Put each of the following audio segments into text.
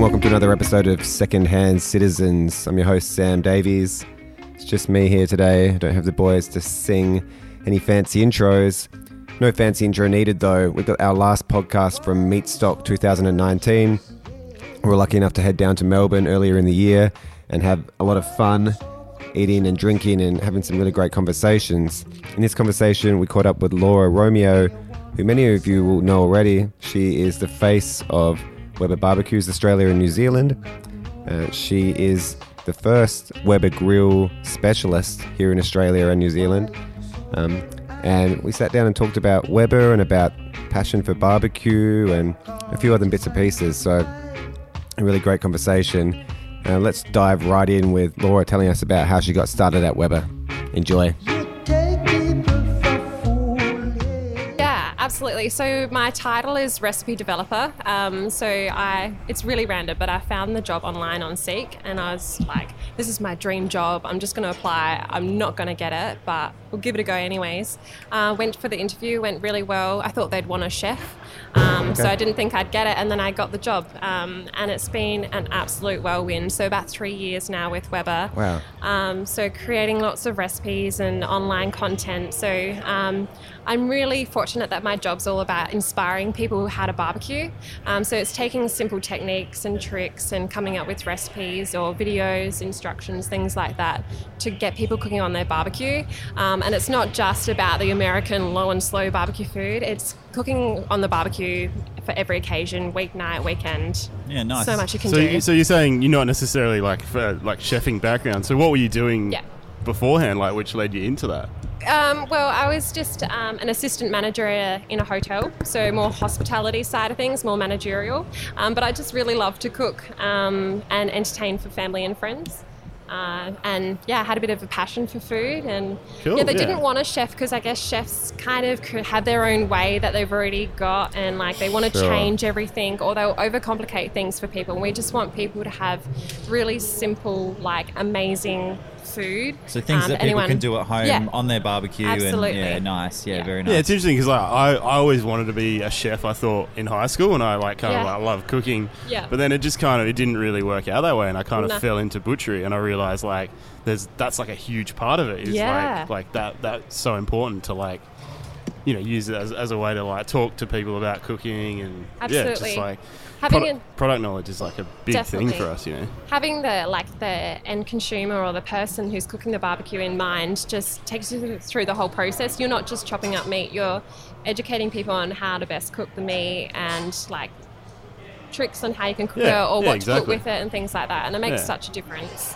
and welcome to another episode of Secondhand Citizens. I'm your host, Sam Davies. It's just me here today. I don't have the boys to sing any fancy intros. No fancy intro needed, though. We got our last podcast from Meatstock 2019. We were lucky enough to head down to Melbourne earlier in the year and have a lot of fun eating and drinking and having some really great conversations. In this conversation, we caught up with Laura Romeo, who many of you will know already. She is the face of Weber Barbecues Australia and New Zealand. Uh, she is the first Weber Grill specialist here in Australia and New Zealand. Um, and we sat down and talked about Weber and about passion for barbecue and a few other bits and pieces. So, a really great conversation. Uh, let's dive right in with Laura telling us about how she got started at Weber. Enjoy. Absolutely. So my title is recipe developer. Um, so I, it's really random, but I found the job online on Seek, and I was like, "This is my dream job. I'm just going to apply. I'm not going to get it, but we'll give it a go anyways." Uh, went for the interview, went really well. I thought they'd want a chef, um, so I didn't think I'd get it, and then I got the job, um, and it's been an absolute whirlwind. So about three years now with Weber. Wow. Um, so creating lots of recipes and online content. So um, I'm really fortunate that my job's all about inspiring people how to barbecue. Um, so it's taking simple techniques and tricks and coming up with recipes or videos, instructions, things like that to get people cooking on their barbecue. Um, and it's not just about the American low and slow barbecue food. It's cooking on the barbecue for every occasion, weeknight, weekend. Yeah, nice. So much you can So, do. you, so you're saying you're not necessarily like for, like chefing background. So what were you doing Yeah. beforehand, like which led you into that? Um, well, I was just um, an assistant manager in a hotel, so more hospitality side of things, more managerial. Um, but I just really love to cook um, and entertain for family and friends. Uh, and yeah, had a bit of a passion for food, and Cool, yeah, they yeah. didn't want a chef because I guess chefs kind of have their own way that they've already got, and like they want to Sure. change everything, or they'll overcomplicate things for people. And we just want people to have really simple, like amazing food. So things um, that people anyone- can do at home Yeah. on their barbecue. Absolutely. And, yeah, nice. Yeah, Yeah. very nice. Yeah, it's interesting because like, I, I always wanted to be a chef. I thought in high school, and I like kind of Yeah. like love cooking. Yeah. But then it just kind of it didn't really work out that way, and I kind of No. fell into butchery, and I realized like there's that's like a huge part of it. Is Yeah. like like that that's so important to like you know use it as, as a way to like talk to people about cooking and yeah, Absolutely. just like Having product, an- product knowledge is like a big Definitely. thing for us, you know. having the like the end consumer or the person who's cooking the barbecue in mind just takes you through the whole process. You're not just chopping up meat; you're educating people on how to best cook the meat and like tricks on how you can cook Yeah, it or yeah, what to cook with it and things like that. And it makes Yeah. such a difference.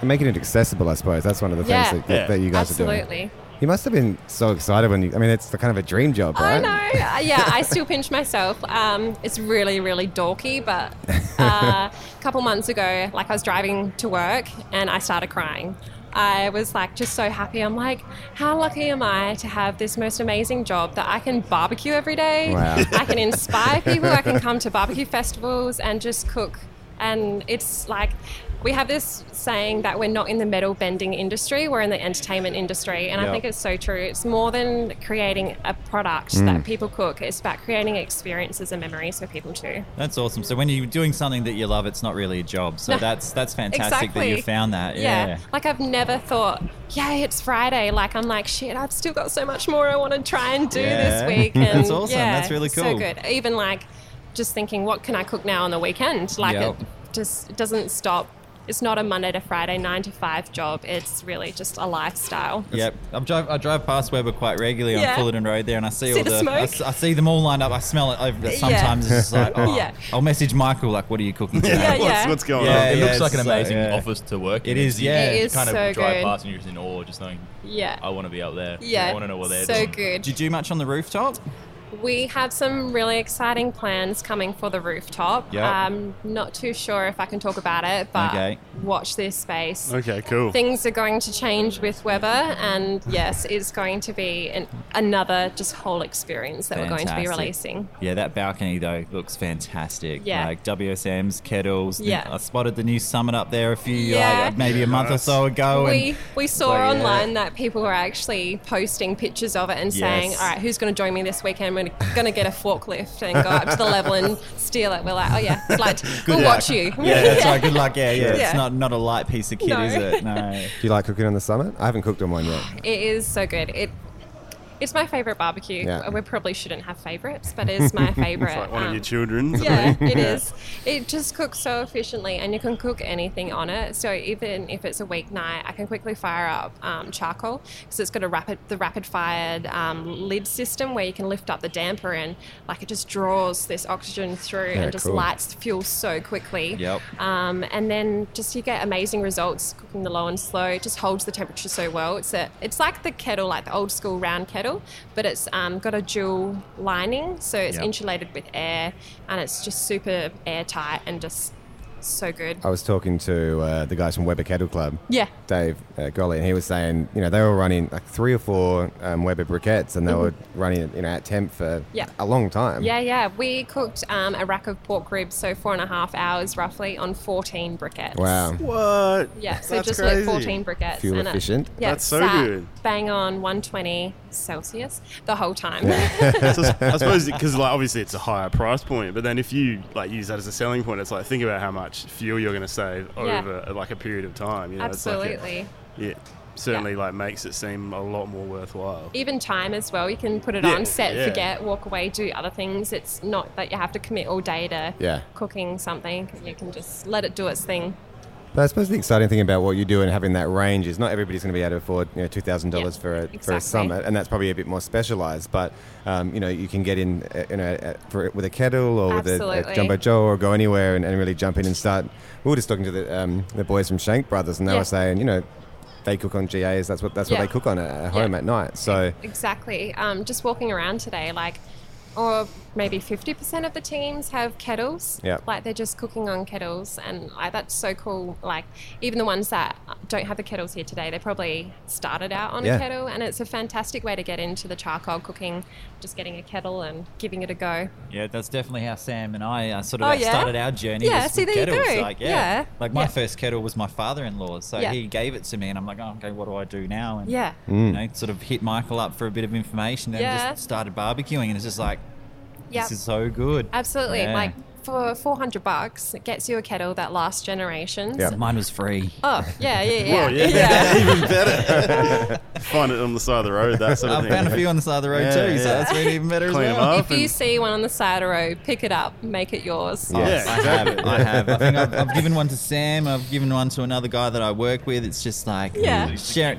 And making it accessible, I suppose. That's one of the things Yeah. that, Yeah. that you guys are doing. Absolutely. You must have been so excited when you. I mean, it's the kind of a dream job, right? I know. Uh, yeah, I still pinch myself. Um, it's really, really dorky, but uh, a couple months ago, like I was driving to work and I started crying. I was like just so happy. I'm like, how lucky am I to have this most amazing job that I can barbecue every day? Wow. I can inspire people. I can come to barbecue festivals and just cook. And it's like, we have this saying that we're not in the metal bending industry, we're in the entertainment industry. And I think it's so true. It's more than creating a product Mm. that people cook, it's about creating experiences and memories for people too. That's awesome. So when you're doing something that you love, it's not really a job. So No. that's that's fantastic that you found that. Yeah. Like I've never thought, yay, it's Friday. Like I'm like, shit, I've still got so much more I want to try and do Yeah. this week. And That's awesome. Yeah, That's really cool. So good. Even like just thinking, what can I cook now on the weekend? Like Yep. it just it doesn't stop. It's not a Monday to Friday nine to five job. It's really just a lifestyle. Yep, I drive. I drive past Weber quite regularly Yeah. on Fullarton Road there, and I see, See all the the. I, smoke? s- I see them all lined up. I smell it over. Yeah. Sometimes it's just like, oh, Yeah. I'll message Michael like, "What are you cooking today?" Yeah, what's, yeah. what's going Yeah, on? it yeah, looks like an amazing yeah. office to work It in. is, yeah. it is You is kind of so drive good. past and you're just in awe, just knowing, Yeah. I want to be up there. Yeah. I want to know what they're so doing. good. Did you do much on the rooftop? We have some really exciting plans coming for the rooftop. Yep. I'm not too sure if I can talk about it, but Okay. watch this space. Okay, cool. Things are going to change with Weber, and yes, it's going to be an, another just whole experience that we're going to be releasing. Yeah, that balcony though looks fantastic. Yeah. like WSM's kettles. Yeah. I spotted the new summit up there a few, Yeah. like, maybe a month or so ago. We and we saw So, yeah. online that people were actually posting pictures of it and saying, "All right, who's going to join me this weekend? We're gonna, gonna get a forklift and go up to the level and steal it. We're like, oh yeah, it's like we'll luck. watch you. Yeah, that's right. Good luck. Yeah, yeah. Yeah. It's not not a light piece of kit, No. is it? No. Do you like cooking on the summit? I haven't cooked on one yet. It is so good. It it's my favorite barbecue. Yeah. We probably shouldn't have favorites, but it's my favorite. It's like one of um, your children. yeah, it is. It just cooks so efficiently, and you can cook anything on it. So even if it's a weeknight, I can quickly fire up um, charcoal because it's got a rapid, the rapid fired um, lid system where you can lift up the damper and like it just draws this oxygen through Yeah, and just cool. lights the fuel so quickly. Yep. Um, and then just you get amazing results cooking the low and slow. It just holds the temperature so well. It's a, it's like the kettle, like the old school round kettle, but it's um, got a dual lining, so it's Yep. insulated with air, and it's just super airtight and just so good. I was talking to uh, the guys from Weber Kettle Club, Yeah. Dave uh, Golly, and he was saying, you know, they were running like three or four um, Weber briquettes, and they were running, it, you know, at temp for Mm-hmm. Yeah. a long time. Yeah, yeah. We cooked um, a rack of pork ribs, so four and a half hours roughly on 14 briquettes. Wow. What? Yeah, so That's just crazy. lit 14 briquettes. Fuel and it- efficient. yeah, That's so sat good. Bang on 120 Celsius the whole time. So I suppose because like obviously it's a higher price point, but then if you like use that as a selling point, it's like think about how much fuel you're going to save Yeah. over like a period of time. You know, It's like a- Absolutely. yeah, certainly like makes it seem a lot more worthwhile. Even time as well. You can put it Yeah, on, set, yeah. forget, walk away, do other things. It's not that you have to commit all day to Yeah. cooking something. You can just let it do its thing. But I suppose the exciting thing about what you do and having that range is not everybody's going to be able to afford you know two thousand dollars for a for a summit, and that's probably a bit more specialized. But um, you know you can get in uh, you know uh, for with a kettle or with a, a jumbo joe or go anywhere and, and really jump in and start. We were just talking to the um, the boys from Shank Brothers, and they Yeah. were saying you know they cook on GAs. That's what that's Yeah. what they cook on at, at home Yeah. at night. So Exactly. Um, just walking around today, like, or maybe 50% of the teams have kettles. Yep. Like they're just cooking on kettles. And like, that's so cool. Like, even the ones that don't have the kettles here today, they probably started out on Yeah. a kettle. And it's a fantastic way to get into the charcoal cooking, just getting a kettle and giving it a go. Yeah, that's definitely how Sam and I uh, sort of Oh, yeah? started our journey. Yeah, was see, with there you go. Like, yeah. Yeah. Like my Yeah. first kettle was my father-in-law's, so Yeah. he gave it to me, and I'm like, oh, okay, what do I do now? And Yeah. Mm. you know, sort of hit Michael up for a bit of information, and Yeah. just started barbecuing, and it's just like, Yeah. this is so good. Absolutely. Yeah. Like, for 400 bucks, it gets you a kettle that lasts generations. Yeah. Mine was free. Oh, yeah, yeah, yeah. Well, yeah, even better. Find it on the side of the road, that sort of I thing. found a few on the side of the road Yeah, too, so yeah. that's been even better Clean as 'em well. up. If you see one on the side of the road, pick it up, make it yours. Yeah. I have. I have. I think I've, I've given one to Sam. I've given one to another guy that I work with. It's just like Yeah. share.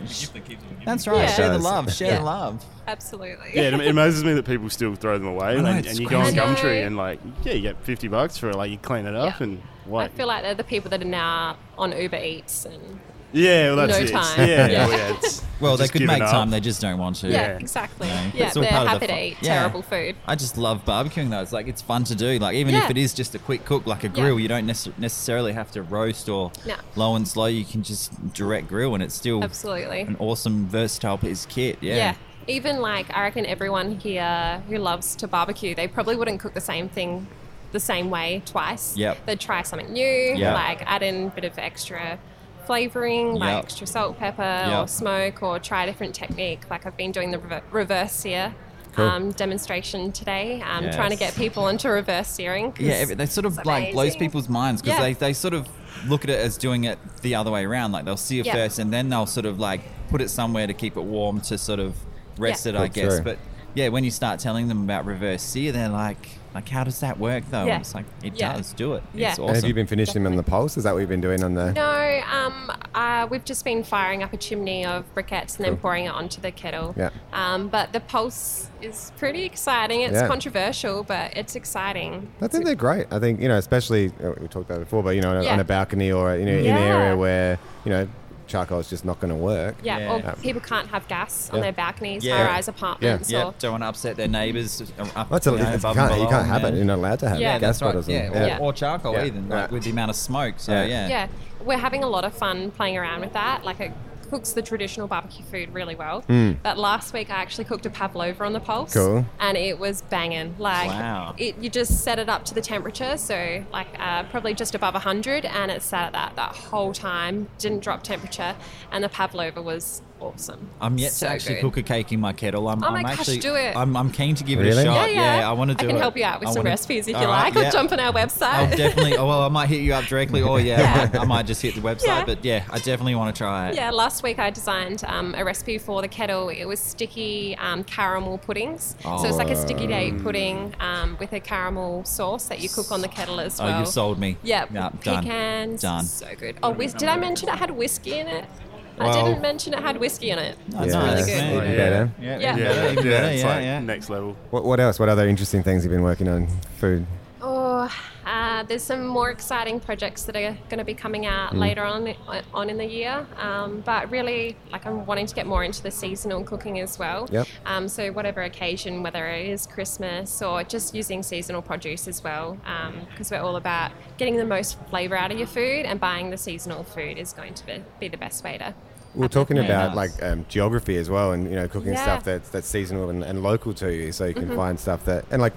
That's right. Yeah. Share the love. Share Yeah. the love. Absolutely. Yeah, it, it amazes me that people still throw them away, know, and, and you go on crazy. I know. Gumtree and like, yeah, you get fifty bucks for it. Like you clean it up Yeah. and what? I feel like they're the people that are now on Uber Eats and yeah, well, that's no it. time. Yeah, Yeah. well, yeah. It's, Well, they could make time. They just don't want to. yeah, Yeah. exactly. Yeah. Yeah, they're part of the happy to eat Yeah. terrible food. I just love barbecuing though. It's like it's fun to do. Like even Yeah. if it is just a quick cook, like a Yeah. grill, you don't nece- necessarily have to roast or No. low and slow. You can just direct grill, and it's still Absolutely. an awesome versatile piece of kit. Yeah. Yeah. Even like I reckon everyone here who loves to barbecue, they probably wouldn't cook the same thing the same way twice. Yep. They'd try something new, Yep. like add in a bit of extra flavoring, like Yep. extra salt, pepper, Yep. or smoke, or try a different technique. Like I've been doing the rever- reverse sear. Cool. Um, demonstration today. Um, trying to get people into reverse searing. 'cause Yeah, every- they sort of it's like blows people's minds because Yeah. they, they sort of look at it as doing it the other way around. Like they'll see it Yeah. first and then they'll sort of like put it somewhere to keep it warm to sort of rest Yeah. it, I Cook guess. through. But yeah, when you start telling them about reverse sear, they're like, like how does that work though? Yeah. It's like it Yeah. does do it. Yeah. It's And and have you been finishing them on the pulse? Is that what you've been doing on the? No, um, uh, we've just been firing up a chimney of briquettes and then pouring it onto the kettle. Yeah. Um, but the pulse is pretty exciting. It's Yeah. controversial, but it's exciting. I think they're great. I think you know, especially uh, we talked about it before, but you know, on a, Yeah. on a balcony or you know, in an area where you know charcoal is just not going to work. Yeah, Yeah. or Yeah. people can't have gas on Yeah. their balconies, Yeah. high-rise apartments, yeah, or don't want to upset their neighbours. Up, That's a, you know, it's, you, can't, you can't have them, it. You're not allowed to have Yeah, it. Gas That's right. bottles. Yeah, and- or, or charcoal Yeah. even, Yeah. like with the amount of smoke. So Yeah. yeah, yeah, we're having a lot of fun playing around with that. Like it cooks the traditional barbecue food really well. But last week I actually cooked a pavlova on the pulse. Cool. and it was banging. Like Wow. it, you just set it up to the temperature, so like uh, probably just above 100, and it sat at that that whole time, didn't drop temperature, and the pavlova was awesome. I'm yet So to actually good. cook a cake in my kettle. I'm, Oh my I'm gosh, actually, do it. I'm, I'm keen to give it a shot. Yeah, yeah. I want to do I can it. help you out with I some wanna- recipes if you right, like, or yeah. jump on our website. I'll definitely. Oh, well, I might hit you up directly, or yeah, Yeah. I, might, I might just hit the website. Yeah. But yeah, I definitely want to try it. Yeah, last week I designed um, a recipe for the kettle. It was sticky um, caramel puddings. Oh. So it's like a sticky date pudding um, with a caramel sauce that you cook on the kettle as well. Oh, you've sold me. Yeah, Yeah, done. pecans. Done. So good. Oh, whis- did I mention it had whiskey in it? Well- I didn't mention it had whiskey in it. That's Yeah, really that's good. even Yeah. better. Yeah, Yeah. even Yeah, better, yeah, it's yeah, like yeah. next level. What, what else? What other interesting things you've been working on? Food. Oh, uh, there's some more exciting projects that are going to be coming out Mm. later on on in the year. Um, but really, like I'm wanting to get more into the seasonal cooking as well. Yep. Um, so whatever occasion, whether it is Christmas or just using seasonal produce as well, because we're all about getting the most flavour out of your food, and buying the seasonal food is going to be, be the best way to. We We're talking about nice. like um, geography as well, and you know, cooking Yeah. stuff that's that's seasonal and, and local to you, so you can Mm-hmm. find stuff that and like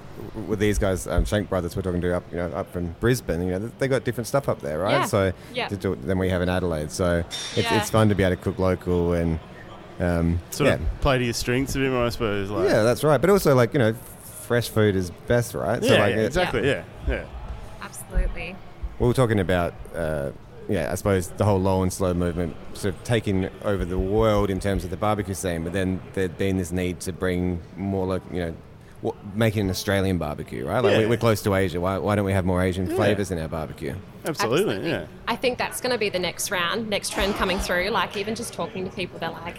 with these guys, um, Shank Brothers, we're talking to up, you know, up from Brisbane. You know, they got different stuff up there, right? Yeah. So Yeah. to do, than we have in Adelaide. So it's, Yeah. it's fun to be able to cook local and um, Sort yeah, of play to your strengths a bit more, I suppose. Like, yeah, that's right. But also like you know, fresh food is best, right? yeah, like yeah, it- exactly. Yeah, yeah. Absolutely. We were talking about, uh, yeah, I suppose the whole low and slow movement sort of taking over the world in terms of the barbecue scene, but then there'd been this need to bring more, like, you know, what, making an Australian barbecue, right? Like Yeah. we, we're close to Asia. Why, why don't we have more Asian Yeah. flavors in our barbecue? Absolutely, yeah. I think that's going to be the next round, next trend coming through. Like even just talking to people, they're like,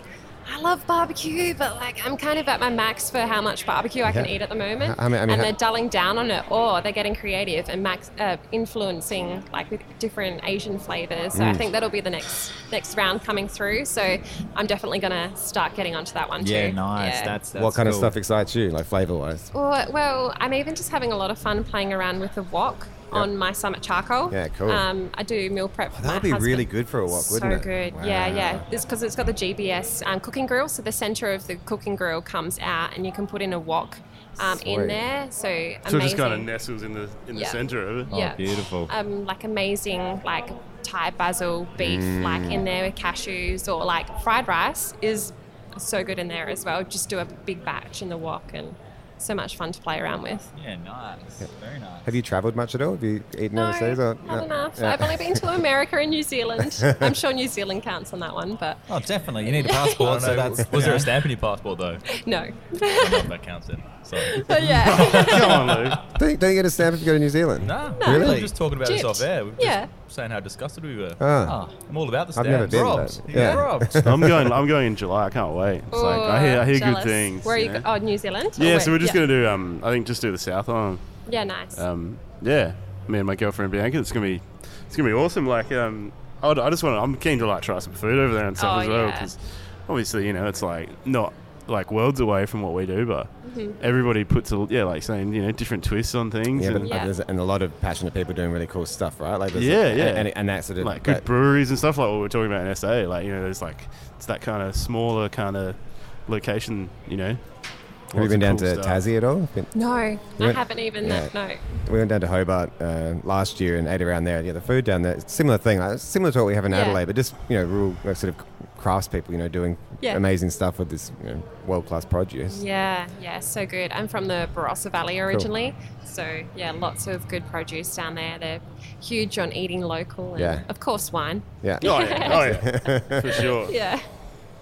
"I love barbecue, but like I'm kind of at my max for how much barbecue I can Yeah. eat at the moment." I mean- I mean, and they're dulling down on it, or they're getting creative and max uh, influencing like with different Asian flavors. Mm. So I think that'll be the next next round coming through. So I'm definitely going to start getting onto that one too. Yeah, nice. That's, that's what kind of stuff excites you, like flavor wise? Well, well, I'm even just having a lot of fun playing around with the wok on my Summit charcoal. Yeah, cool. Um, I do meal prep. for that my would be husband. really good for a wok, wouldn't so it? good. Yeah, yeah. Wow. It's because it's got the GBS um, cooking grill, so the center of the cooking grill comes out, and you can put in a wok um, in there. So amazing. So it just kind of nestles in the in the Yeah. center of it. Oh, yeah. beautiful. Um, like amazing, like Thai basil beef, like Mm. in there with cashews, or like fried rice is so good in there as well. Just do a big batch in the wok, and so much fun to play around with. yeah, nice. Very nice. Have you travelled much at all? Have you eaten No, overseas? Or, not no? enough. Yeah. I've only been to America and New Zealand. I'm sure New Zealand counts on that one, but Oh, definitely. You need a passport, so that's. was there a stamp in your passport though? no. Don't that counts then. Sorry. but yeah. Come on, Luke. Don't, don't you get a stamp if you go to New Zealand? No, Really? we were just talking about this Gypped. off air. We were just Yeah. saying how disgusted we were. Ah. Oh, I'm all about the I've stamps. never been, Robbed. but- You got yeah. robbed. I'm going. I'm going in July. I can't wait. It's like I hear. I hear good jealous. things. Where are you? you know? Go- oh, New Zealand. Or yeah, where- so we're just yeah. gonna do. Um, I think just do the South Island. Yeah, nice. Um, yeah, me and my girlfriend Bianca. It's gonna be. It's gonna be awesome. Like, um, I, would- I just want. to I'm keen to like try some food over there and stuff Oh, as well yeah. because obviously you know it's like not like worlds away from what we do, but Mm-hmm. everybody puts a yeah like saying you know different twists on things. Yeah, but and, Yeah. There's, and a lot of passionate people doing really cool stuff, right? Like there's Yeah, and, yeah. and, and that sort of like good that- breweries and stuff like what we we're talking about in SA. Like you know, there's like it's that kind of smaller kind of location. You know. Have you been down cool to stuff. Tassie at all? Been- no, I went- haven't even. yeah. No. we went down to Hobart uh, last year and ate around there. Yeah, the food down there, similar thing, like, similar to what we have in Yeah. Adelaide, but just you know, real like, sort of craftspeople, you know, doing Yeah. amazing stuff with this you know, world class produce. Yeah, yeah, so good. I'm from the Barossa Valley originally, so yeah, lots of good produce down there. They're huge on eating local, and Yeah. of course wine. Yeah. Oh yeah, oh yeah, for sure. Yeah,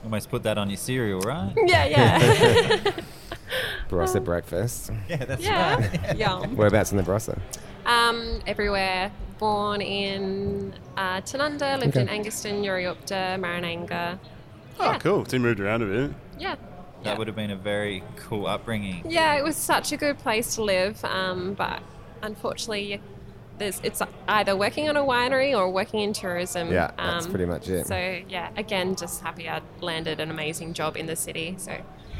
almost put that on your cereal, right? yeah, yeah, Barossa breakfast. Yeah, that's yeah. Yum. Whereabouts in the Barossa? Um, everywhere. Born in uh, Tanunda, lived in Angaston, Nuriootpa, Marananga. Oh, Yeah. cool. So you moved around a bit. Yeah. That would have been a very cool upbringing. Yeah, it was such a good place to live, um, but unfortunately, you- there's, it's either working on a winery or working in tourism. Yeah, that's um, pretty much it. So yeah, again, just happy I landed an amazing job in the city. So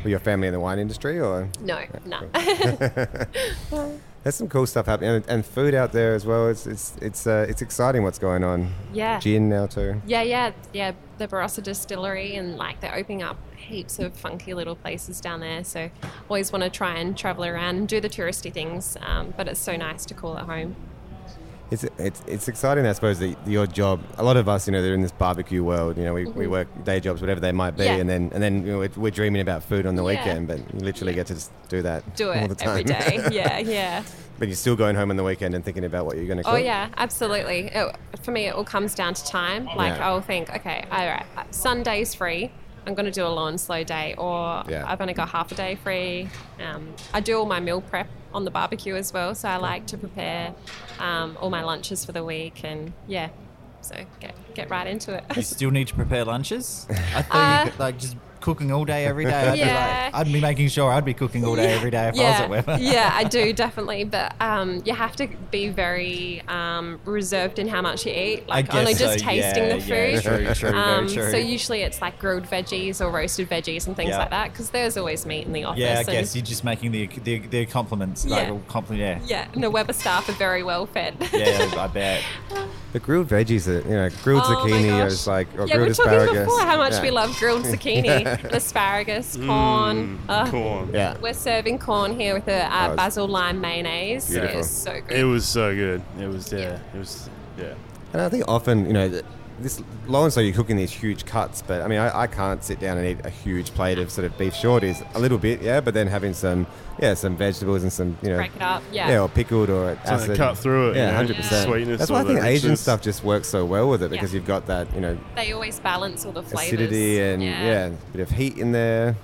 Were your family in the wine industry or? no, no. There's some cool stuff happening, and, and food out there as well. It's it's it's uh, it's exciting what's going on. yeah. Gin now too. Yeah, yeah, yeah. The Barossa Distillery, and like they're opening up heaps of funky little places down there. So always want to try and travel around and do the touristy things. Um, but it's so nice to call it home. It's, it's it's exciting, I suppose, that your job. A lot of us, you know, they're in this barbecue world. You know, we, we work day jobs, whatever they might be, Mm-hmm. Yeah. and then and then you know, we're, we're dreaming about food on the Yeah. weekend, but you literally get to just do that Do all the time. every day. yeah, yeah. but you're still going home on the weekend and thinking about what you're going to cook. Oh yeah, absolutely. It, for me, it all comes down to time. Like Yeah. I'll think, okay, all right, Sunday's free. I'm going to do a low and slow day, or Yeah. I've only got half a day free. Um, I do all my meal prep on the barbecue as well, so I like to prepare um, all my lunches for the week, and yeah, so get get right into it. You still need to prepare lunches. I thought Uh, you could, like just cooking all day every day. I'd, Yeah. be like, I'd be making sure I'd be cooking all day every day if I was at Weber. yeah, I do definitely, but um, you have to be very um, reserved in how much you eat. Like only just so, tasting yeah, the yeah, food. true, true, very Um, true. So usually it's like grilled veggies or roasted veggies and things Yeah. like that because there's always meat in the office. Yeah, I guess you're just making the the, the compliments. Like, Yeah. compliment, yeah. yeah, and the Weber staff are very well fed. Yeah, I bet. The grilled veggies, are, you know, grilled Oh zucchini gosh. is like, or yeah, we grilled were talking asparagus. before how much Yeah. we love grilled zucchini, and asparagus, corn. Mm, Ugh. corn. Yeah. We're serving corn here with a uh, Oh, basil lime mayonnaise. It beautiful. so good. It was so good. It was yeah. Yeah. It was yeah. And I think often, you know, th- this low and slow, you're cooking these huge cuts, but I mean, I, I can't sit down and eat a huge plate of sort of beef shorties. A little bit, yeah, but then having some, yeah, some vegetables and some, you know, Break it up, yeah. or pickled or Something acid. to cut through it, Yeah, you know, hundred percent. sweetness That's why I think the Asian richness. stuff just works so well with it because Yeah. you've got that, you know, They always balance all the flavors. acidity and yeah. a bit of heat in there.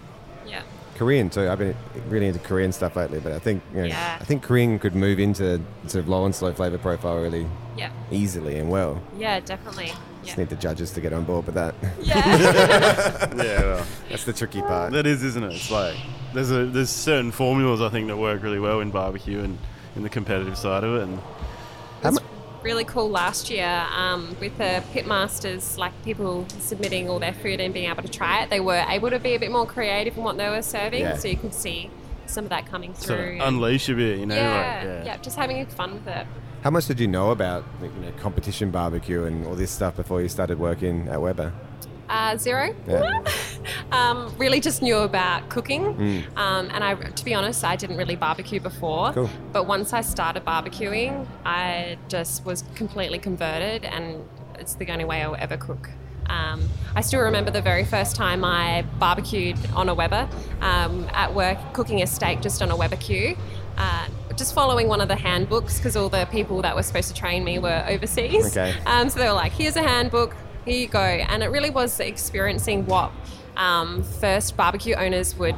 yeah. Korean too. I've been really into Korean stuff lately, but I think you know, Yeah. I think Korean could move into sort of low and slow flavor profile really Yeah. easily and well. Yeah, definitely. Just need the judges to get on board with that. yeah. Yeah. Well, That's the tricky part. that is, isn't it? It's like there's a there's certain formulas I think that work really well in barbecue and in the competitive side of it. And How mu- really cool last year um, with the pitmasters, like people submitting all their food and being able to try it. They were able to be a bit more creative in what they were serving, Yeah. so you could see some of that coming through. sort of unleash a bit, you know? yeah, like, yeah, just having fun with it. How much did you know about you know, competition barbecue and all this stuff before you started working at Weber? Uh, zero. Yeah. um, really just knew about cooking. Mm. Um, and I, to be honest, I didn't really barbecue before. Cool. But once I started barbecuing, I just was completely converted, and it's the only way I'll ever cook. Um, I still remember the very first time I barbecued on a Weber um, at work, cooking a steak just on a Weber Q. Uh, just following one of the handbooks because all the people that were supposed to train me were overseas. Okay. Um, so they were like, here's a handbook, here you go. And it really was experiencing what um, first barbecue owners would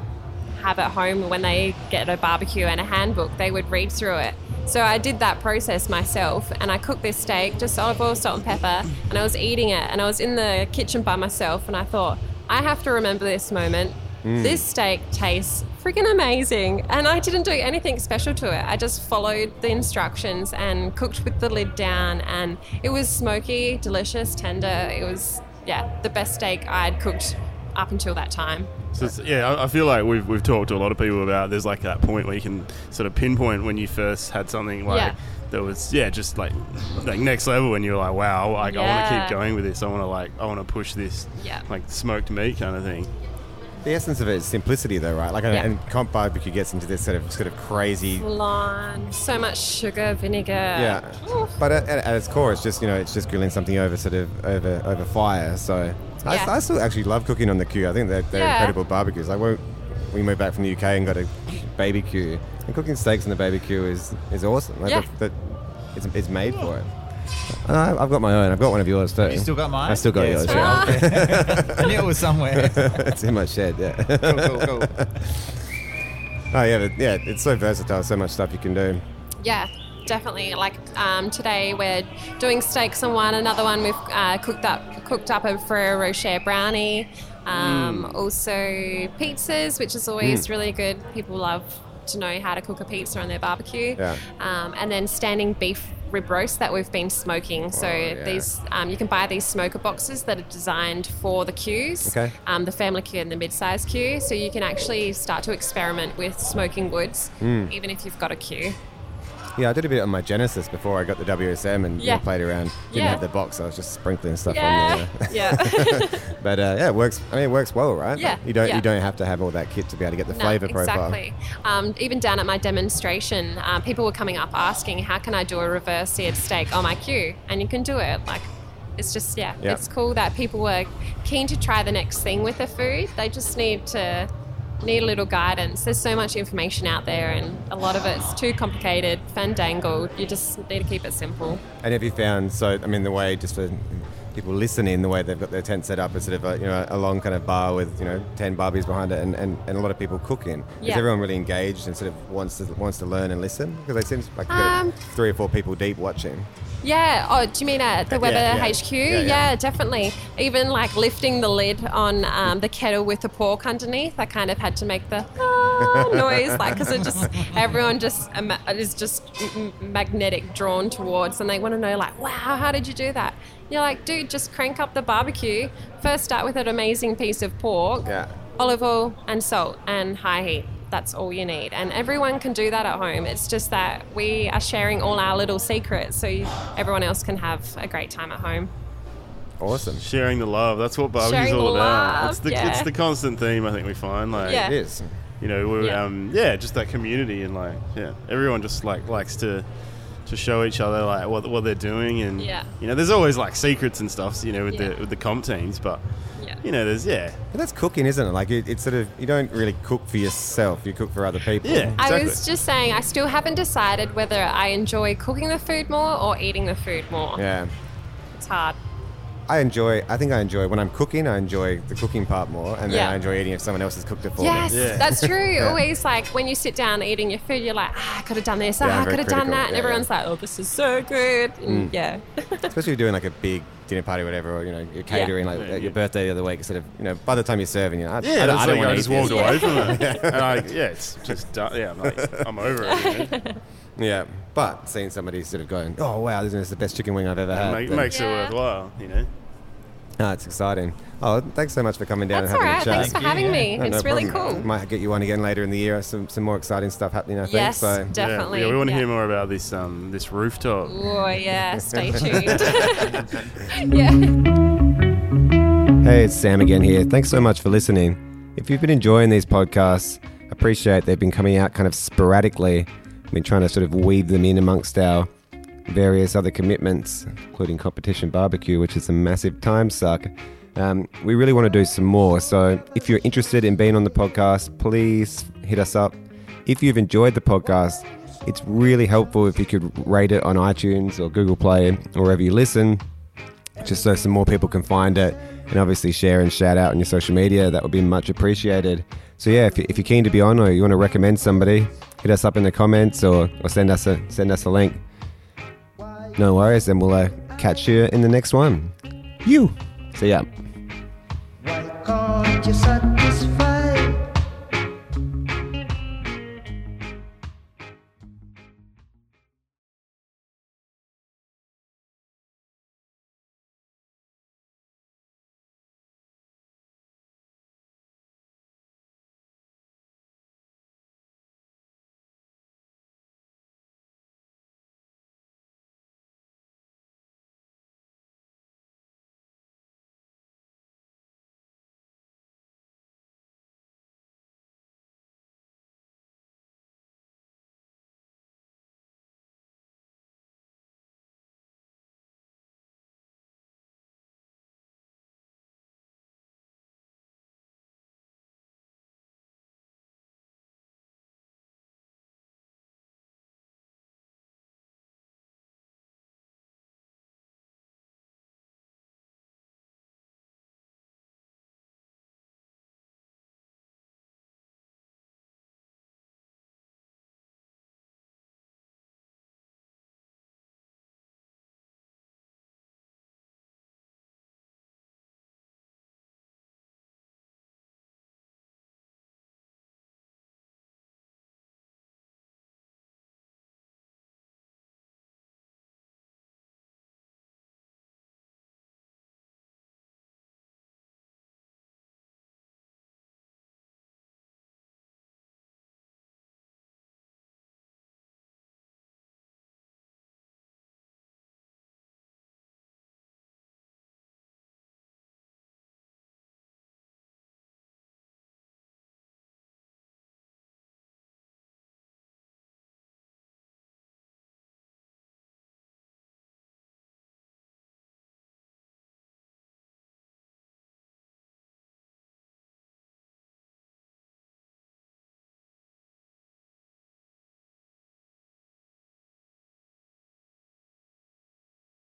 have at home when they get a barbecue and a handbook. They would read through it. So I did that process myself and I cooked this steak, just olive oil, salt, and pepper, and I was eating it and I was in the kitchen by myself and I thought, I have to remember this moment. This steak tastes freaking amazing. And I didn't do anything special to it. I just followed the instructions and cooked with the lid down. And it was smoky, delicious, tender. It was, yeah, the best steak I'd cooked up until that time. So yeah, I, feel like we've, we've talked to a lot of people about there's like that point where you can sort of pinpoint when you first had something like Yeah. that was yeah just like like next level when you're like wow like I want to keep going with this I want to like I want to push this Yeah. like smoked meat kind of thing. The essence of it is simplicity, though, right? Like, Yeah. and comp barbecue gets into this sort of sort of crazy. Lime, so much sugar, vinegar. Yeah, Oof. but at, at, at its core, it's just you know, it's just grilling something over sort of over over fire. So I, Yeah. I still actually love cooking on the Q. I think they're, they're Yeah. incredible barbecues. Like when we moved back from the UK and got a baby Q, and cooking steaks on the baby Q is is awesome. Like Yeah. that, that it's, it's made for it. Uh, I've got my own. I've got one of yours too. You still got mine? I still got Yeah, yours. sweet. Yeah. I knew it was somewhere. it's in my shed. Yeah. cool, cool, cool. Oh yeah, but yeah. It's so versatile. So much stuff you can do. Yeah, definitely. Like um, today, we're doing steaks on one. Another one we've uh, cooked up cooked up a Ferrero Rocher brownie. Um, Also pizzas, which is always really good. People love to know how to cook a pizza on their barbecue. Yeah. Um, and then standing beef rib roast that we've been smoking. So yeah. these um, you can buy these smoker boxes that are designed for the Qs. Okay. Um, the family Q and the mid-size Q. So you can actually start to experiment with smoking woods, Hmm. even if you've got a Q. Yeah, I did a bit on my Genesis before I got the WSM and you know, played around. Didn't Yeah. have the box, so I was just sprinkling stuff Yeah, on there. yeah. But uh, yeah, it works. I mean, it works well, right? Yeah, You don't yeah. you don't have to have all that kit to be able to get the No, flavor profile. exactly. Um, even down at my demonstration, uh, people were coming up asking, "How can I do a reverse seared steak on my Q?" And you can do it. Like, it's just yeah, Yeah. it's cool that people were keen to try the next thing with the food. They just need to need a little guidance. There's so much information out there, and a lot of it's too complicated, fandangled. You just need to keep it simple. And have you found so? I mean, the way just for people listening, the way they've got their tent set up is sort of a, you know a long kind of bar with you know ten barbies behind it, and, and, and a lot of people cooking. Is everyone really engaged and sort of wants to wants to learn and listen? Because it seems like Um, three or four people deep watching. Yeah. Oh, do you mean at the Yeah, Weber yeah. HQ? Yeah, Yeah, yeah. definitely. Even like lifting the lid on um, the kettle with the pork underneath, I kind of had to make the ah noise, like because it just everyone just is just magnetic drawn towards, and they want to know like, wow, how did you do that? You're like, dude, just crank up the barbecue. First, start with an amazing piece of pork, Yeah. olive oil and salt and high heat. That's all you need. And everyone can do that at home. It's just that we are sharing all our little secrets so you, everyone else can have a great time at home. Awesome. Sharing the love. That's what barbecue's Sharing all about. love, it's the yeah. it's the constant theme I think we find. Like Yeah. It is. you know, we're, Yeah. um, yeah, just that community and like, yeah, everyone just like likes to to show each other like what, what they're doing and Yeah. you know, there's always like secrets and stuff, you know, with Yeah. the with the comp teams, but Yeah. You know, there's yeah, But that's cooking, isn't it? Like it, it's sort of you don't really cook for yourself; you cook for other people. Yeah. exactly. I was just saying, I still haven't decided whether I enjoy cooking the food more or eating the food more. Yeah. It's hard. I enjoy. I think I enjoy when I'm cooking. I enjoy the cooking part more, and then Yeah. I enjoy eating if someone else has cooked it for Yes, me. Yeah. that's true. Always like when you sit down eating your food, you're like, ah, I could have done this, Yeah, I'm ah, I could have done that. And Yeah, everyone's like, oh, this is so good. And Yeah. Especially if you're doing like a big dinner party or whatever, or you know, you're catering like Yeah, at yeah. your birthday the other week. Instead of, you know, by the time you're serving, you know, I, yeah, I, don't- that's I don't like want I to just eat walked this. away from it, and I yeah, it's just done. Yeah, I'm like I'm over it. Yeah, but seeing somebody sort of going, oh wow, this is the best chicken wing I've ever had. Make, then- makes Yeah. it worthwhile, you know. Ah, it's exciting. Oh, thanks so much for coming down That's and having right. a chat. Thanks for Thank having yeah. me. No, no it's really problem. cool. Might get you on again later in the year. Some some more exciting stuff happening, I think. Yes, so. definitely. Yeah, yeah we want to yeah. hear more about this um this rooftop. Oh, yeah. Stay tuned. yeah. Hey, it's Sam again here. Thanks so much for listening. If you've been enjoying these podcasts, appreciate they've been coming out kind of sporadically. Been trying to sort of weave them in amongst our various other commitments, including competition barbecue, which is a massive time suck. Um, we really want to do some more. So if you're interested in being on the podcast, please hit us up. If you've enjoyed the podcast, it's really helpful if you could rate it on iTunes or Google Play or wherever you listen just so some more people can find it and obviously share and shout out on your social media. That would be much appreciated. So yeah if, you- if you're keen to be on or you want to recommend somebody hit us up in the comments or, or send us a send us a link. No worries and we'll uh, catch you in the next one. You. See ya